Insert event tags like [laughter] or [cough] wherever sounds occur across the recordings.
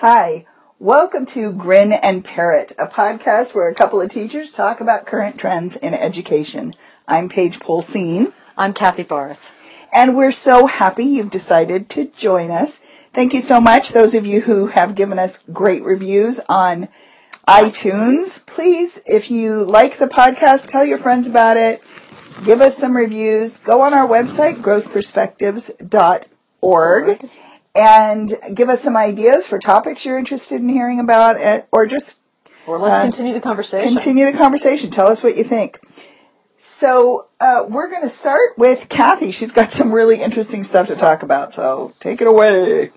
Hi, welcome to Grin and Pair It, a podcast where a couple of teachers talk about current trends in education. I'm Paige Polsine. I'm Kathy Barth. And we're so happy you've decided to join us. Thank you so much, those of you who have given us great reviews on iTunes. Please, if you like the podcast, tell your friends about it. Give us some reviews. Go on our website, growthperspectives.org, and give us some ideas for topics you're interested in hearing about, or just or let's uh, continue the conversation. Continue the conversation. Tell us what you think. So uh, we're going to start with Kathy. She's got some really interesting stuff to talk about. So take it away.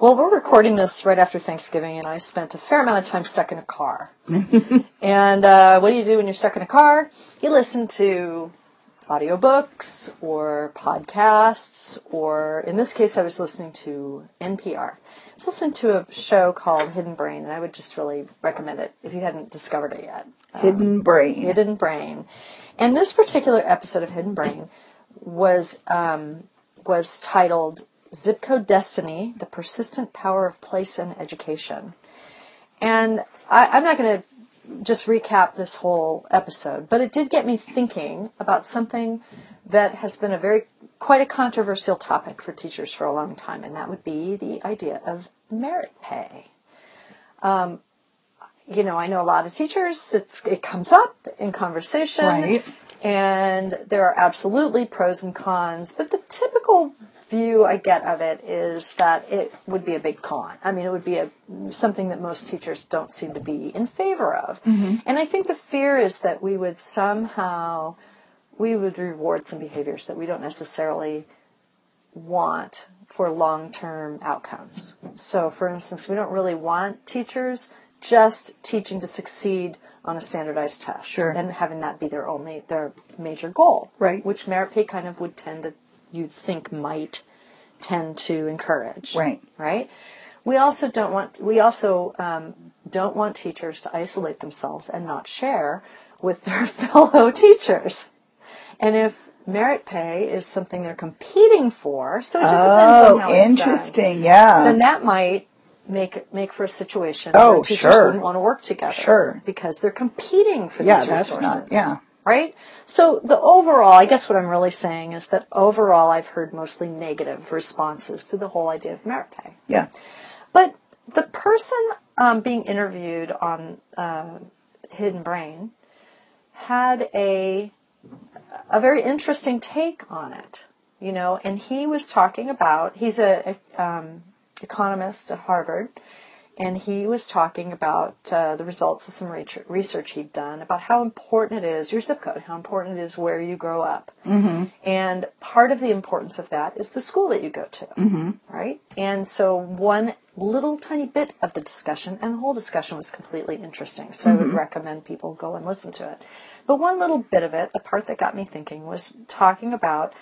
Well, we're recording this right after Thanksgiving, and I spent a fair amount of time stuck in a car. [laughs] and uh, what do you do when you're stuck in a car? You listen to audiobooks or podcasts, or in this case, I was listening to NPR. I was listening to a show called Hidden Brain, and I would just really recommend it if you hadn't discovered it yet. Um, Hidden Brain. Hidden Brain. And this particular episode of Hidden Brain was um, was titled Zip Code Destiny: The Persistent Power of Place and Education. And I, am not going to just recap this whole episode, but it did get me thinking about something that has been a very quite a controversial topic for teachers for a long time, and that would be the idea of merit pay. Um, you know, I know a lot of teachers, it comes up in conversation. Right. And there are absolutely pros and cons, but the typical view I get of it is that it would be a big con. I mean, it would be a something that most teachers don't seem to be in favor of. Mm-hmm. And I think the fear is that we would somehow we would reward some behaviors that we don't necessarily want for long-term outcomes. So, for instance, we don't really want teachers just teaching to succeed on a standardized test sure. and having that be their only their major goal right which merit pay kind of would tend to you'd think might tend to encourage right right we also don't want we also um, don't want teachers to isolate themselves and not share with their [laughs] fellow teachers and if merit pay is something they're competing for so it just oh, depends on how interesting yeah then that might make make for a situation oh, where teachers sure. wouldn't want to work together. Sure. Because they're competing for yeah, these that's resources. Not, yeah. Right? So the overall, I guess what I'm really saying is that overall I've heard mostly negative responses to the whole idea of merit pay. Yeah. But the person um, being interviewed on uh, Hidden Brain had a a very interesting take on it. You know, and he was talking about he's a, a um, economist at Harvard, and he was talking about uh, the results of some research he'd done about how important it is, your zip code, how important it is where you grow up. Mm-hmm. And part of the importance of that is the school that you go to, mm-hmm. right? And so one little tiny bit of the discussion, and the whole discussion was completely interesting, so mm-hmm. I would mm-hmm. recommend people go and listen to it. But one little bit of it, the part that got me thinking, was talking about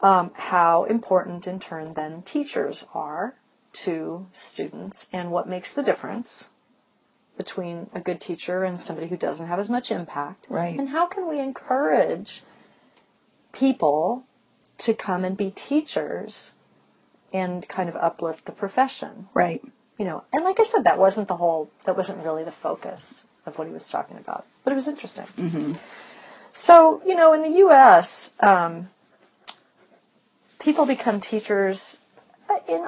um, how important, in turn, then teachers are to students and what makes the difference between a good teacher and somebody who doesn't have as much impact. Right. And how can we encourage people to come and be teachers and kind of uplift the profession? Right. You know, and like I said, that wasn't the whole, that wasn't really the focus of what he was talking about, but it was interesting. Mm-hmm. So, you know, in the U.S., um, people become teachers in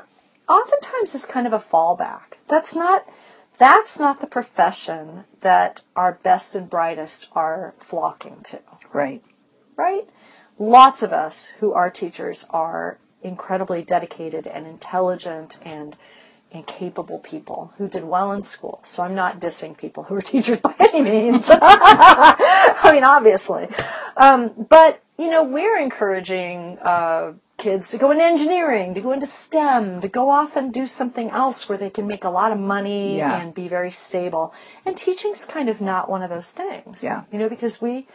oftentimes is kind of a fallback. That's not that's not the profession that our best and brightest are flocking to. Right. Right? Lots of us who are teachers are incredibly dedicated and intelligent and and capable people who did well in school. So I'm not dissing people who are [laughs] teachers by any means. [laughs] I mean, obviously. Um, but, you know, we're encouraging uh, kids to go into engineering, to go into STEM, to go off and do something else where they can make a lot of money yeah. and be very stable. And teaching's kind of not one of those things. Yeah. You know, because we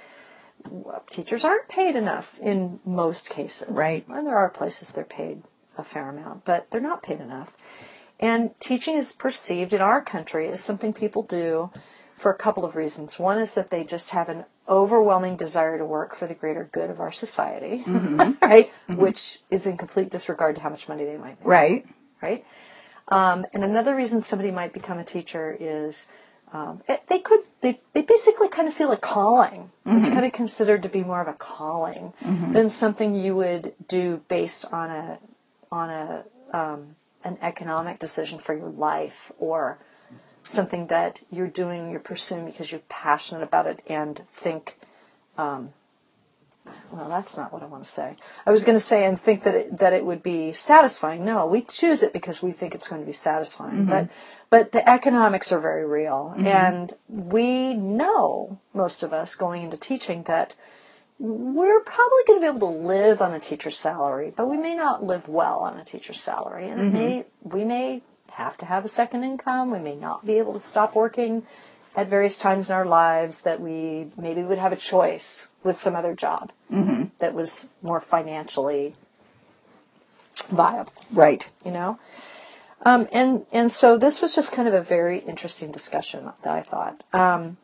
teachers aren't paid enough in most cases. Right. And there are places they're paid a fair amount, but they're not paid enough. And teaching is perceived in our country as something people do for a couple of reasons. One is that they just have an overwhelming desire to work for the greater good of our society, mm-hmm. [laughs] right? Mm-hmm. Which is in complete disregard to how much money they might make. Right. Right. Um, and another reason somebody might become a teacher is um, they could they, they basically kind of feel a calling. It's kind of considered to be more of a calling than something you would do based on a on a um, an economic decision for your life or something that you're doing you're pursuing because you're passionate about it and think um, well that's not what I want to say. I was going to say and think that it, that it would be satisfying. No, we choose it because we think it's going to be satisfying. Mm-hmm. But but the economics are very real mm-hmm. and we know most of us going into teaching that we're probably going to be able to live on a teacher's salary, but we may not live well on a teacher's salary, and it mm-hmm. may we may have to have a second income. We may not be able to stop working at various times in our lives. That we maybe would have a choice with some other job that was more financially viable Right. you know um, and and so this was just kind of a very interesting discussion that I thought um,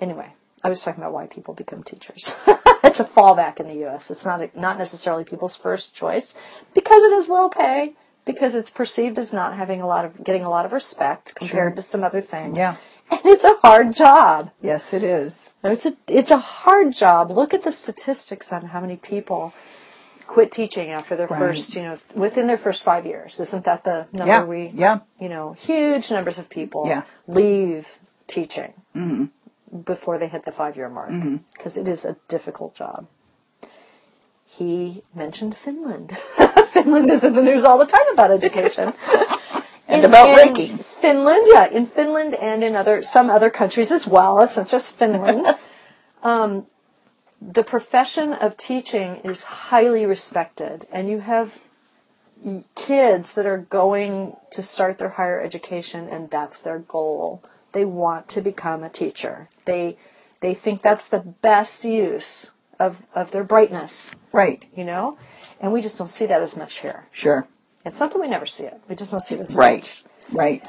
anyway I was talking about why people become teachers [laughs] it's a fallback in the U.S. it's not a, not necessarily people's first choice because it is low pay because it's perceived as not having a lot of getting a lot of respect compared Sure. to some other things Yeah. [laughs] and it's a hard job Yes, it is. it's a it's a hard job. Look at the statistics on how many people quit teaching after their Right. first, you know, within their first five years. Isn't that the number Yeah. we? Yeah. You know, huge numbers of people Yeah. leave teaching mm-hmm. before they hit the five year mark mm-hmm. because it is a difficult job. He mentioned Finland. [laughs] Finland is in the news all the time about education. [laughs] And about in. Finland, yeah, in Finland and in other some other countries as well. It's not just Finland. [laughs] um, the profession of teaching is highly respected, and you have kids that are going to start their higher education, and that's their goal. They want to become a teacher. They they think that's the best use of of their brightness, Right. you know. And we just don't see that as much here. Sure. It's not that we never see it. We just don't see it as Right. much. Right.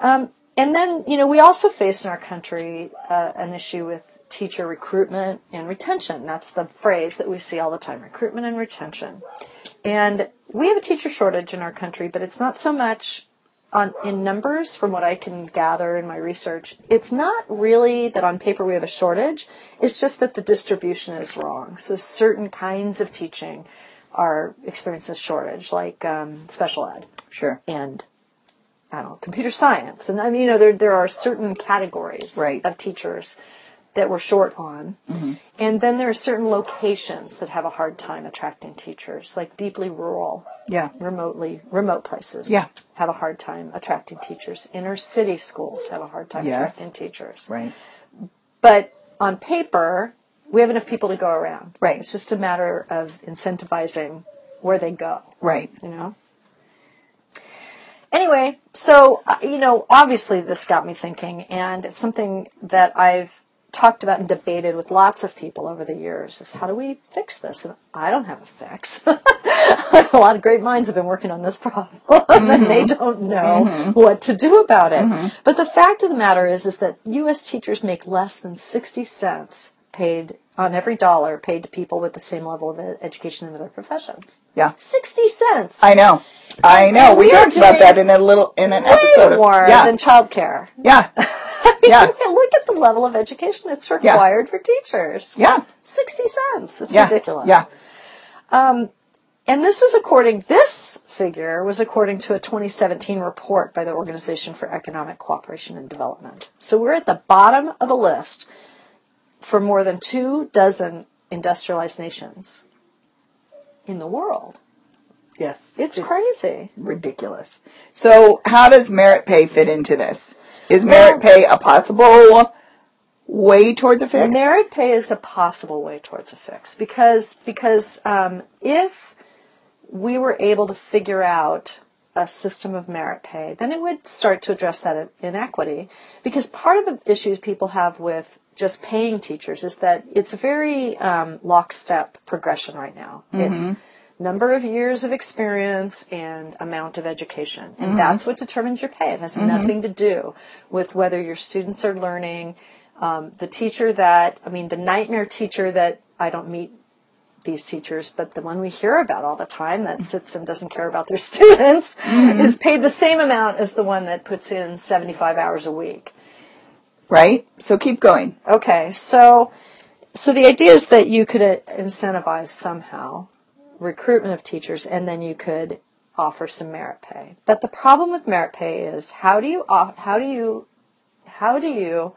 Um, and then, you know, we also face in our country uh, an issue with teacher recruitment and retention. That's the phrase that we see all the time recruitment and retention. And we have a teacher shortage in our country, but it's not so much on in numbers from what I can gather in my research. It's not really that on paper we have a shortage. It's just that the distribution is wrong. So certain kinds of teaching are experiencing a shortage, like um, special ed Sure. and I don't know, computer science. And I mean, you know, there, there are certain categories Right. of teachers that we're short on. And then there are certain locations that have a hard time attracting teachers, like deeply rural, Yeah. remotely, remote places. Yeah. Have a hard time attracting teachers. Inner city schools have a hard time Yes. attracting teachers. Right. But on paper, we have enough people to go around. Right. It's just a matter of incentivizing where they go Right. you know. Anyway, so uh, you know, obviously this got me thinking, and it's something that I've talked about and debated with lots of people over the years. Is how do we fix this? And I don't have a fix. [laughs] a lot of great minds have been working on this problem, and they mm-hmm. don't know mm-hmm. what to do about it. Mm-hmm. But the fact of the matter is, is that U.S. teachers make less than sixty cents paid on every dollar paid to people with the same level of education in other professions. Yeah. 60 cents. I know. I know. And We we talked about that in a little in an episode Way of more yeah. than childcare. yeah. [laughs] Yeah. Look at the level of education that's required for teachers. Yeah. 60 cents. It's Yeah. ridiculous. Yeah. Um, and this was according, this figure was according to a 2017 report by the Organization for Economic Cooperation and Development. So we're at the bottom of the list for more than two dozen industrialized nations in the world. Yes. It's, crazy. ridiculous. So how does merit pay fit into this? Is merit pay a possible way towards a fix? Merit pay is a possible way towards a fix because because um, if we were able to figure out a system of merit pay, then it would start to address that inequity. Because part of the issues people have with just paying teachers is that it's a very um, lockstep progression right now. It's number of years of experience and amount of education. And that's what determines your pay. It has nothing to do with whether your students are learning. Um, the teacher that, I mean, the nightmare teacher that I don't meet these teachers, but the one we hear about all the time that sits and doesn't care about their [laughs] students is paid the same amount as the one that puts in 75 hours a week. Right? So keep going. Okay, so so the idea is that you could uh, incentivize somehow recruitment of teachers, and then you could offer some merit pay. But the problem with merit pay is how do you how do you how do you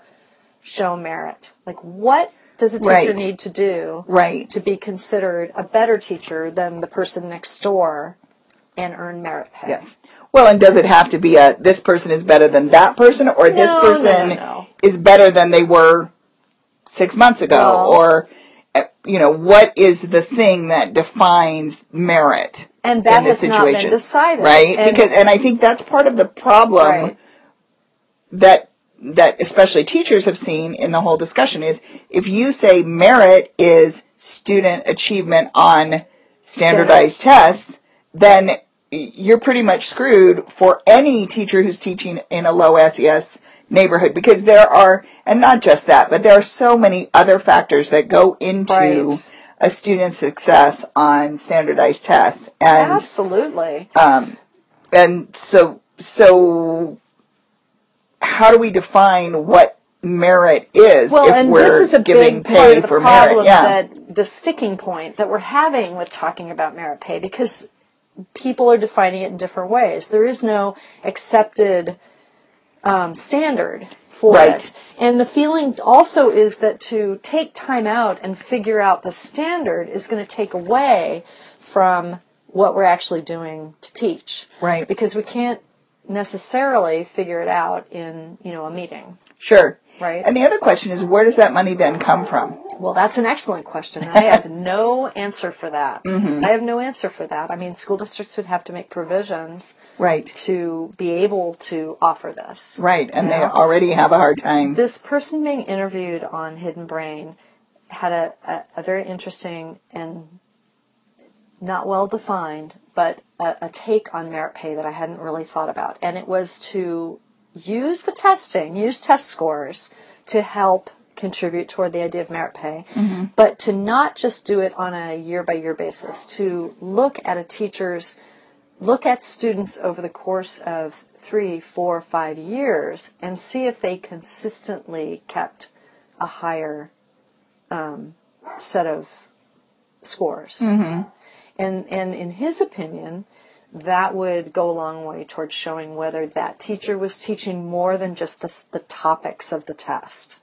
show merit? Like what does a teacher Right. need to do Right. to be considered a better teacher than the person next door and earn merit pay? Yes. Well, and does it have to be a this person is better than that person, or this No, no, person no, no. Is better than they were six months ago, Well- or you know, what is the thing that defines merit And that in this has not been situation, decided. right? And- because, and I think that's part of the problem Right. that that especially teachers have seen in the whole discussion is if you say merit is student achievement on standardized tests, then you're pretty much screwed for any teacher who's teaching in a low SES neighborhood because there are, and not just that, but there are so many other factors that go into Right. a student's success on standardized tests. And Absolutely. um, and so so how do we define what merit is Well, if and we're this is a giving big pay part of the for problem merit? Yeah. that the sticking point that we're having with talking about merit pay because people are defining it in different ways. There is no accepted um, standard for Right. it, and the feeling also is that to take time out and figure out the standard is going to take away from what we're actually doing to teach. Right. Because we can't necessarily figure it out in you know a meeting. Sure. Right. And the other question is where does that money then come from? Well, that's an excellent question. I have no answer for that. Mm-hmm. I have no answer for that. I mean, school districts would have to make provisions Right. to be able to offer this. Right. And they Yeah. already have a hard time. This person being interviewed on Hidden Brain had a, a, a very interesting and not well defined, but a, a take on merit pay that I hadn't really thought about. And it was to use the testing, use test scores to help contribute toward the idea of merit pay, but to not just do it on a year by year basis, to look at a teacher's look at students over the course of three, four, five years and see if they consistently kept a higher um, set of scores. And and in his opinion, that would go a long way towards showing whether that teacher was teaching more than just the, the topics of the test,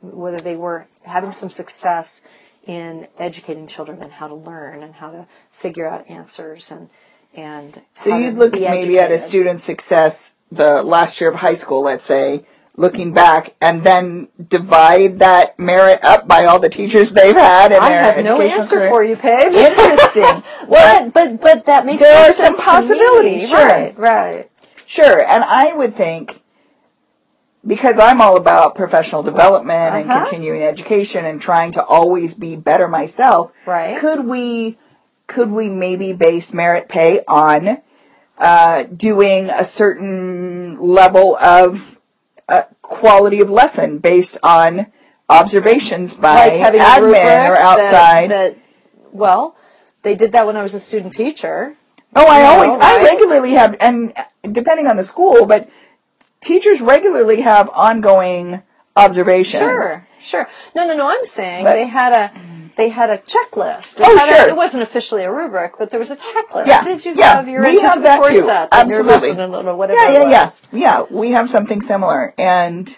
whether they were having some success in educating children and how to learn and how to figure out answers and and So you'd look maybe at a student's success the last year of high school, let's say, looking back, and then divide that merit up by all the teachers they've had in their education. I their have no answer career. for you, Paige. [laughs] Interesting. [laughs] But but but that makes There are some possibilities, sure. Right, right. Sure, and I would think because I'm all about professional development and Uh-huh. continuing education and trying to always be better myself. Right. Could we could we maybe base merit pay on uh, doing a certain level of uh, quality of lesson based on observations by like having a admin or outside? That, well, they did that when I was a student teacher. Oh, I know, always, I regularly have, and depending on the school, but teachers regularly have ongoing observations. Sure, sure. No, no, no. I'm saying But- they had a they had a checklist. They Oh, had a- sure. it wasn't officially a rubric, but there was a checklist. Yeah, Did you yeah, have your we have that too. set Absolutely. lesson or whatever Yeah, yeah, yeah, yeah. We have something similar, and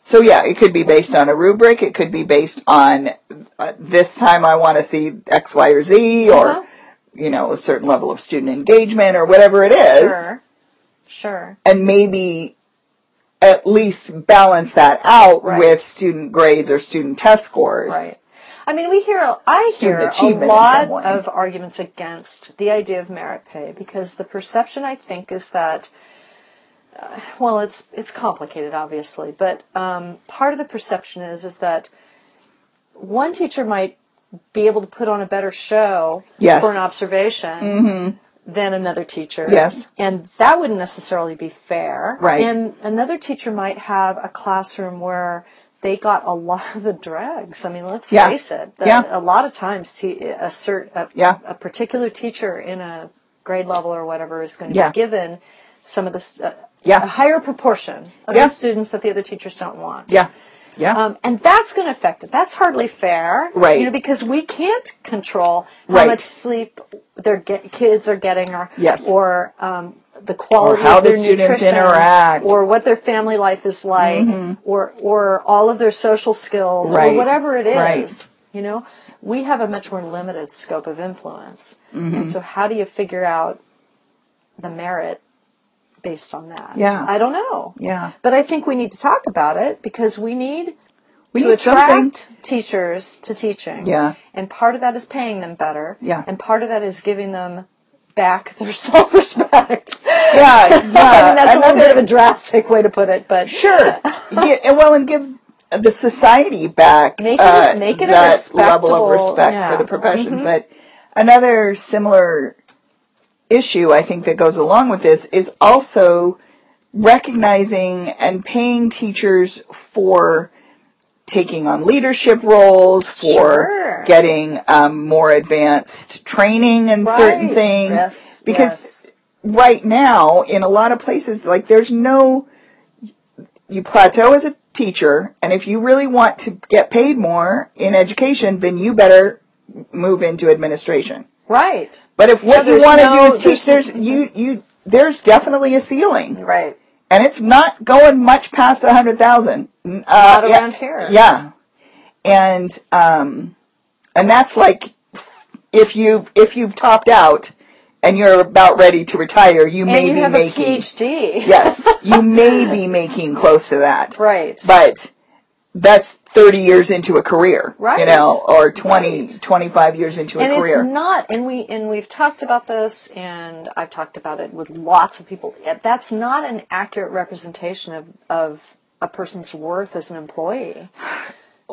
so yeah, it could be based on a rubric. It could be based on uh, this time I want to see X, Y, or Z, or Uh-huh. you know a certain level of student engagement or whatever it is, Sure, sure. and maybe at least balance that out Right. with student grades or student test scores. Right. I mean, we hear, I hear a lot of arguments against the idea of merit pay because the perception, I think, is that, uh, well, it's it's complicated, obviously, but um, part of the perception is is that one teacher might be able to put on a better show Yes. for an observation than another teacher. Yes. And that wouldn't necessarily be fair. Right. And another teacher might have a classroom where they got a lot of the drags. I mean, let's Yeah. face it. that Yeah. A lot of times, to a, cert, a, Yeah. a particular teacher in a grade level or whatever is going to Yeah. be given some of the uh, Yeah. a higher proportion of Yeah. the students that the other teachers don't want. Yeah. Yeah. Um, and that's going to affect it. That's hardly fair, Right. You know, because we can't control how Right. much sleep their get, kids are getting, or Yes. or um, the quality how of their students nutrition, interact. or what their family life is like, or or all of their social skills, Right. or whatever it is. Right. You know, we have a much more limited scope of influence, Mm-hmm. and so how do you figure out the merit based on that? Yeah. I don't know. Yeah. But I think we need to talk about it because we need We to need attract something. teachers to teaching. Yeah. And part of that is paying them better. Yeah. And part of that is giving them back their [laughs] self-respect. Yeah, yeah. [laughs] I mean, that's a little bit of a drastic way to put it, but Sure. [laughs] yeah, well, and give the society back Make it- uh, make it a that level of respect yeah. for the profession. But another similar issue I think that goes along with this is also recognizing and paying teachers for taking on leadership roles, for Sure. getting um, more advanced training in certain things. Yes, because yes. right now, in a lot of places, like there's no, you plateau as a teacher, and if you really want to get paid more in education, then you better move into administration. right. But if what you want to no- do is teach, there's [laughs] you you there's definitely a ceiling, Right. And it's not going much past a hundred thousand. Uh, Not yeah, around here. Yeah, and um, and that's like if you if you've topped out and you're about ready to retire, you may you be have making a PhD. yes, you may [laughs] be making close to that, Right. but that's 30 years into a career, you know, or 20, Right. 25 years into a and career. it's not and we and we've talked about this and i've talked about it with lots of people that's not an accurate representation of of a person's worth as an employee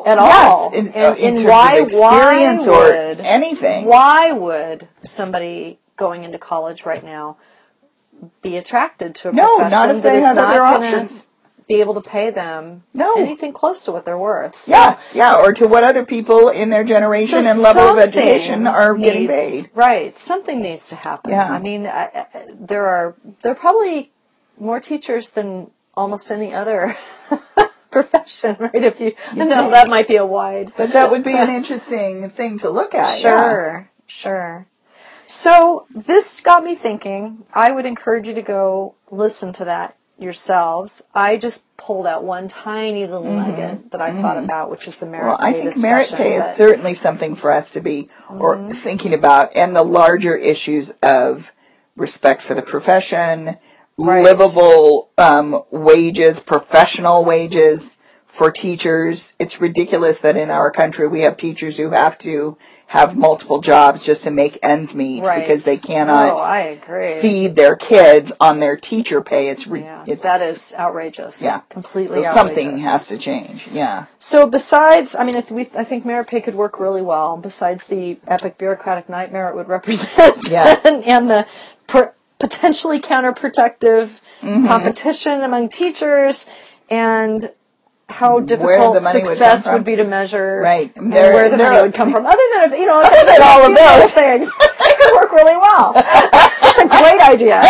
at all Yes, in, and, uh, in and terms why of experience why or would, anything. why would somebody going into college right now be attracted to a No, profession not if that they have not other gonna options. Be able to pay them No. anything close to what they're worth So- Yeah, yeah, or to what other people in their generation So and level of education are getting paid. Right. Something needs to happen. Yeah. I mean, I, I, there are there are probably more teachers than almost any other [laughs] profession, right? If you, no, think. that might be a wide. But that would be an interesting thing to look at. yeah. Sure, sure. So this got me thinking. I would encourage you to go listen to that yourselves. I just pulled out one tiny little nugget that I thought about, which is the merit Mm-hmm. Well, I think merit pay is Mm-hmm. certainly something for us to be or thinking about, and the larger issues of respect for the profession, Right. livable um, wages, professional wages for teachers. It's ridiculous that in our country we have teachers who have to have multiple jobs just to make ends meet Right. because they cannot Oh, I agree. feed their kids on their teacher pay. It's, re- Yeah, it's that is outrageous. yeah completely. So outrageous. something has to change. Yeah. So besides, I mean, if we, I think merit pay could work really well. Besides the epic bureaucratic nightmare it would represent, Yes. and, [laughs] and the per, potentially counterproductive Mm-hmm. competition among teachers, and how difficult would success come would, be to measure, Right. and There- where the there money would come from. [laughs] Other than if you know, Other than all of [laughs] those. things, [laughs] it could work really well. It's a great idea.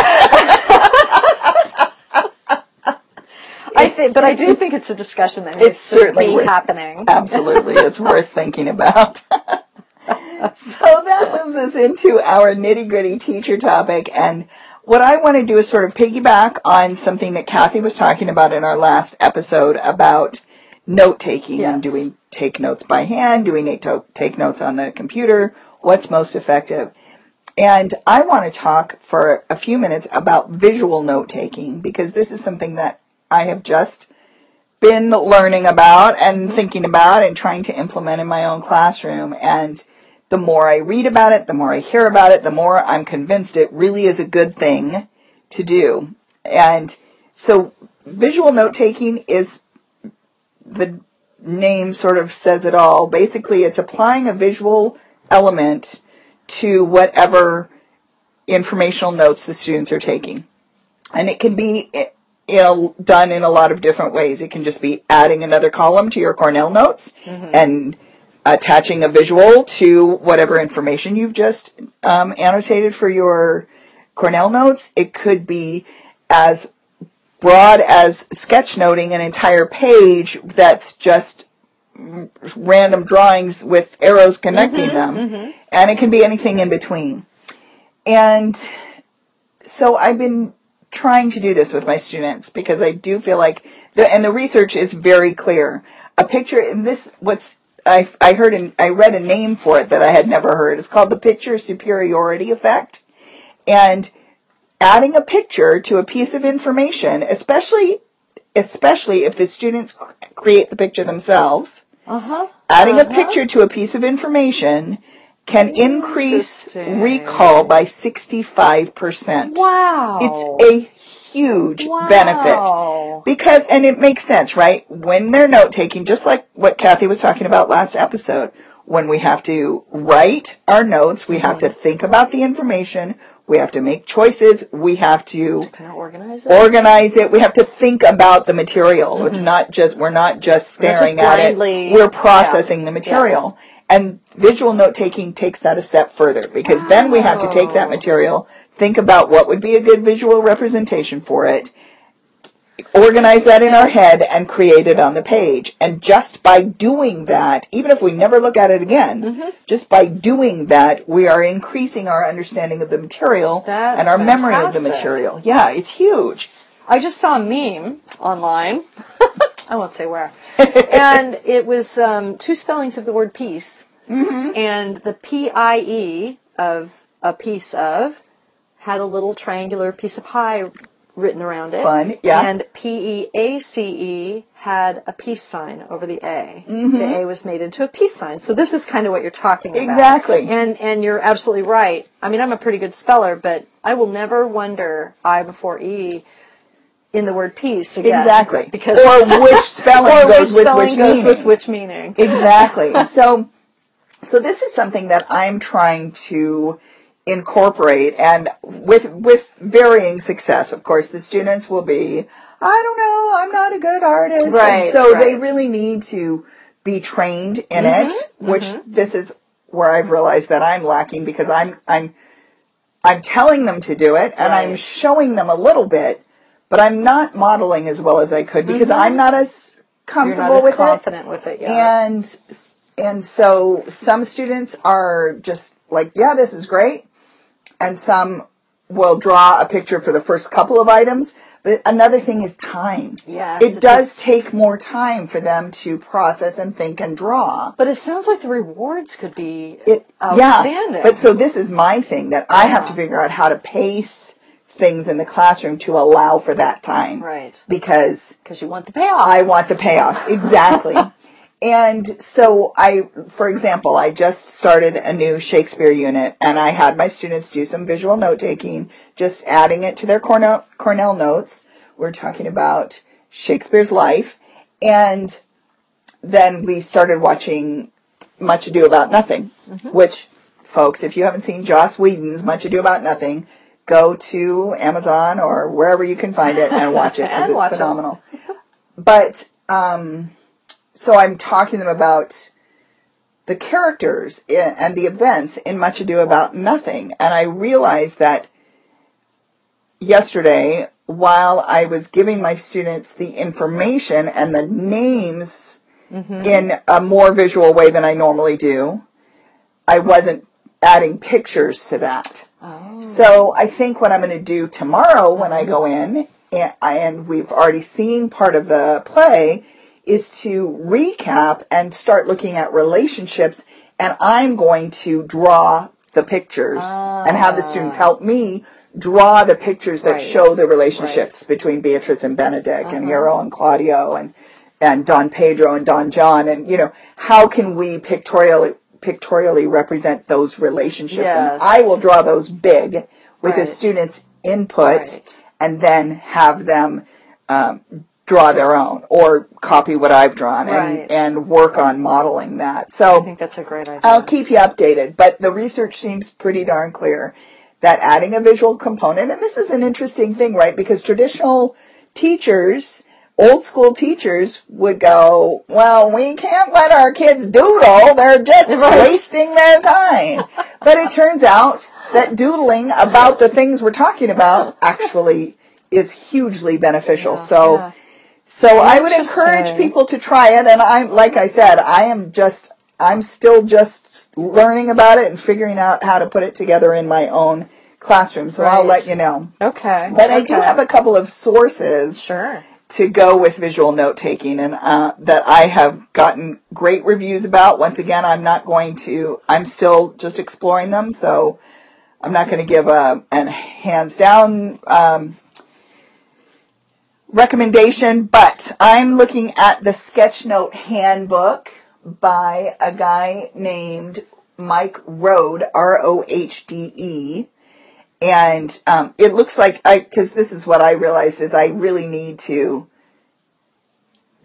I think, but I do think it's a discussion that needs It's certainly to be worth- happening. Absolutely, it's worth thinking about. so that moves us into our nitty gritty teacher topic. And what I want to do is sort of piggyback on something that Kathy was talking about in our last episode about note taking and Yes. do we take notes by hand? Do we to take notes on the computer? What's most effective? And I want to talk for a few minutes about visual note taking because this is something that I have just been learning about and thinking about and trying to implement in my own classroom. And the more I read about it, the more I hear about it, the more I'm convinced it really is a good thing to do. And so visual note taking is the name sort of says it all. Basically, it's applying a visual element to whatever informational notes the students are taking. And it can be eh, in a, done in a lot of different ways. It can just be adding another column to your Cornell notes mm-hmm. and attaching a visual to whatever information you've just um, annotated for your Cornell notes. It could be as broad as sketchnoting an entire page that's just random drawings with arrows connecting them. And it can be anything in between. And so I've been trying to do this with my students because I do feel like the, and the research is very clear. A picture in this, what's, I, I heard, an, I read a name for it that I had never heard. It's called the picture superiority effect. And adding a picture to a piece of information, especially, especially if the students create the picture themselves, Uh-huh. adding a Uh-huh. picture to a piece of information can increase recall by 65%. Wow. It's a huge Wow. benefit. Because, and it makes sense, right? When they're note taking, just like what Kathy was talking about last episode, when we have to write our notes, we have to mm-hmm. think about the information, we have to make choices, we have to Kind of organize it. organize it. We have to think about the material. It's mm-hmm. not just we're not just We're not staring just at it. We're processing yeah. the material. And visual note taking takes that a step further because then we have to take that material, think about what would be a good visual representation for it, organize that in our head and create it on the page. And just by doing that, even if we never look at it again, Mm-hmm. just by doing that, we are increasing our understanding of the material That's and our memory of the material. Yeah, it's huge. I just saw a meme online. [laughs] I won't say where. [laughs] and it was um, two spellings of the word peace. Mm-hmm. And the P-I-E of a piece of had a little triangular piece of pie written around it. Fun, yeah. And P-E-A-C-E had a peace sign over the A. Mm-hmm. The A was made into a peace sign. So this is kind of what you're talking about. Exactly. And and you're absolutely right. I mean, I'm a pretty good speller, but I will never wonder I before E in the word peace again. Exactly. Because or [laughs] which spelling or goes which with which goes with which meaning. exactly. [laughs] So, so this is something that I'm trying to incorporate, and with with varying success. Of course, the students will be, I don't know, I'm not a good artist, And Right, so they really need to be trained in Mm-hmm, it. Which this is where I've realized that I'm lacking because I'm I'm I'm telling them to do it, and I'm showing them a little bit, but I'm not modeling as well as I could because I'm not as Mm-hmm. Comfortable not as with it confident with it yet. and and so some students are just like yeah this is great and some will draw a picture for the first couple of items but another thing is time Yes, it does take more time for them to process and think and draw but it sounds like the rewards could be it outstanding. yeah but so this is my thing that i have to figure out how to pace things in the classroom to allow for that time right. because Because you want the payoff. I want the payoff. Exactly. [laughs] and so I, for example, I just started a new Shakespeare unit and I had my students do some visual note taking, just adding it to their Cornell, Cornell notes. We're talking about Shakespeare's life. And then we started watching Much Ado About Nothing, which folks, if you haven't seen Joss Whedon's Much Ado About Nothing, go to Amazon or wherever you can find it and watch it because [laughs] it's watch it. phenomenal. But um, so I'm talking to them about the characters and the events in Much Ado About Nothing, and I realized that yesterday while I was giving my students the information and the names mm-hmm. in a more visual way than I normally do, I wasn't adding pictures to that. oh. So I think what I'm going to do tomorrow when I go in, and, and we've already seen part of the play, is to recap and start looking at relationships, and I'm going to draw the pictures and have the students help me draw the pictures that Right. show the relationships between Beatrice and Benedict and Hero and Claudio and and Don Pedro and Don John and you know how can we pictorially pictorially represent those relationships Yes. and I will draw those big with the students input Right. and then have them um, draw their own or copy what I've drawn Right. and, and work on modeling that So I think that's a great idea. I'll keep you updated but the research seems pretty darn clear that adding a visual component and this is an interesting thing right because traditional teachers, old school teachers would go, well, we can't let our kids doodle. They're just Right. wasting their time. [laughs] but it turns out that doodling about the things we're talking about actually is hugely beneficial. Yeah, so, yeah. So I would encourage people to try it. And I'm, like I said, I am just, I'm still just learning about it and figuring out how to put it together in my own classroom. So I'll let you know. Okay. But I do have a couple of sources Sure. to go with visual note taking and uh, that I have gotten great reviews about. Once again, I'm not going to, I'm still just exploring them, so I'm not going to give a, an hands down um, recommendation, but I'm looking at the Sketchnote handbook by a guy named Mike Rohde, R-O-H-D-E. And um, it looks like I, because this is what I realized is I really need to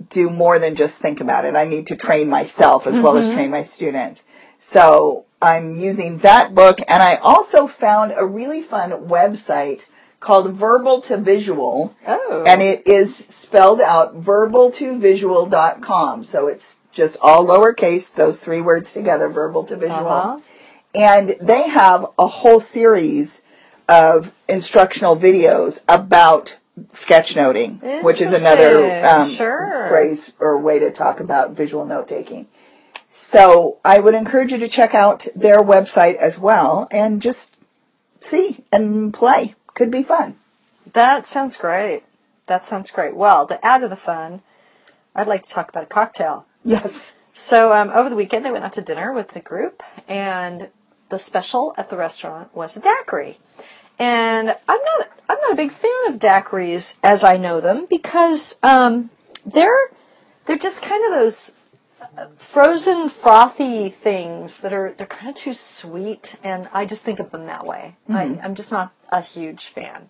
do more than just think about it. I need to train myself as well as train my students. So I'm using that book, and I also found a really fun website called Verbal to Visual, Oh. and it is spelled out verbaltovisual.com. So it's just all lowercase, those three words together, verbal to visual Uh-huh. and they have a whole series of instructional videos about sketchnoting, which is another um, Sure. phrase or way to talk about visual note taking. So I would encourage you to check out their website as well and just see and play. Could be fun. That sounds great. That sounds great. Well, to add to the fun, I'd like to talk about a cocktail. Yes. So um, over the weekend, I went out to dinner with the group, and the special at the restaurant was a daiquiri. And I'm not I'm not a big fan of daiquiris as I know them because um, they're they're just kind of those frozen frothy things that are they're kind of too sweet, and I just think of them that way. I, I'm just not a huge fan.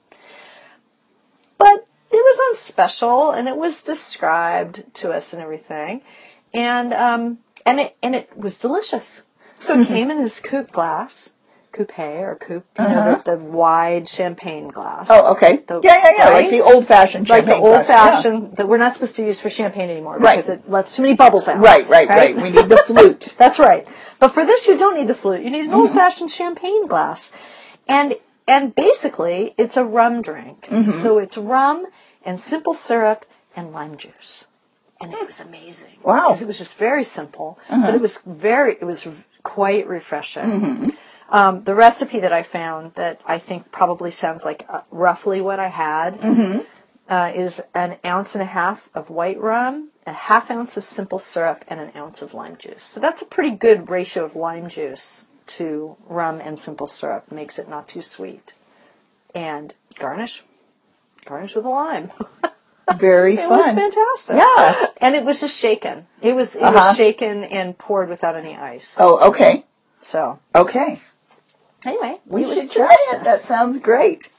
But it was on special, and it was described to us and everything, and um, and it and it was delicious. So it came in this coupe glass, coupe or coupe, you know, the, the wide champagne glass. Oh, okay. The- yeah, yeah, yeah. Like the old fashioned like the old glass, yeah. fashioned that we're not supposed to use for champagne anymore Right. because it lets too many bubbles out. Right, right, right. We need the flute. [laughs] That's right. But for this, you don't need the flute. You need an Mm-hmm. old-fashioned champagne glass, and and basically, it's a rum drink. Mm-hmm. So it's rum and simple syrup and lime juice, and it was amazing. Wow. Uh-huh. because it was just very simple, but it was very it was quite refreshing. Mm-hmm. Um, the recipe that I found that I think probably sounds like uh, roughly what I had Mm-hmm. uh, is an ounce and a half of white rum, a half ounce of simple syrup, and an ounce of lime juice. So that's a pretty good ratio of lime juice to rum and simple syrup. Makes it not too sweet. And garnish, garnish with a lime. [laughs] Very fun. it was fantastic. Yeah. And it was just shaken. It was it Uh-huh. was shaken and poured without any ice. Oh, okay. So Okay. Anyway, We it was should try it. That sounds great.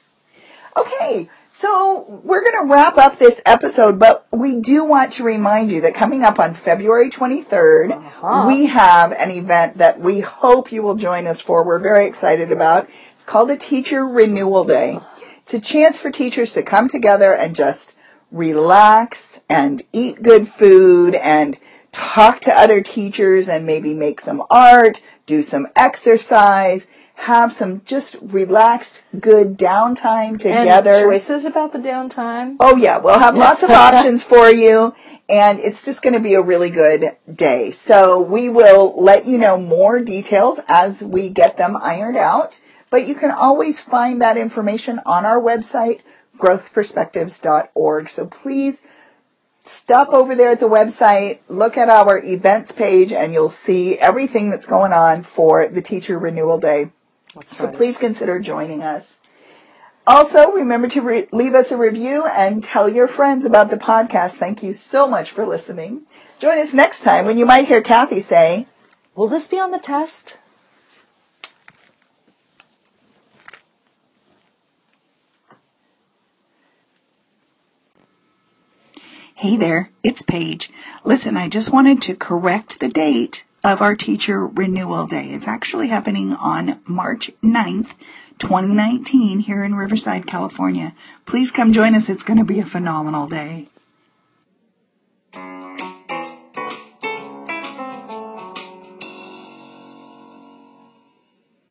Okay, so we're going to wrap up this episode, but we do want to remind you that coming up on February 23rd, Uh-huh. we have an event that we hope you will join us for. We're very excited about. It's called a Teacher Renewal Day. It's a chance for teachers to come together and just relax and eat good food and talk to other teachers and maybe make some art, do some exercise, have some just relaxed, good downtime and together. choices about the downtime. Oh yeah, we'll have lots of [laughs] options for you and it's just going to be a really good day. So we will let you know more details as we get them ironed out, but you can always find that information on our website, growthperspectives.org. So please stop over there at the website, look at our events page and you'll see everything that's going on for the teacher renewal day. That's So right. please consider joining us. Also, remember to re- leave us a review and tell your friends about the podcast. Thank you so much for listening. Join us next time when you might hear Kathy say, Will this be on the test? Hey there, it's Paige. Listen, I just wanted to correct the date of our teacher renewal day. It's actually happening on March 9th, 2019 here in Riverside, California. Please come join us. It's going to be a phenomenal day.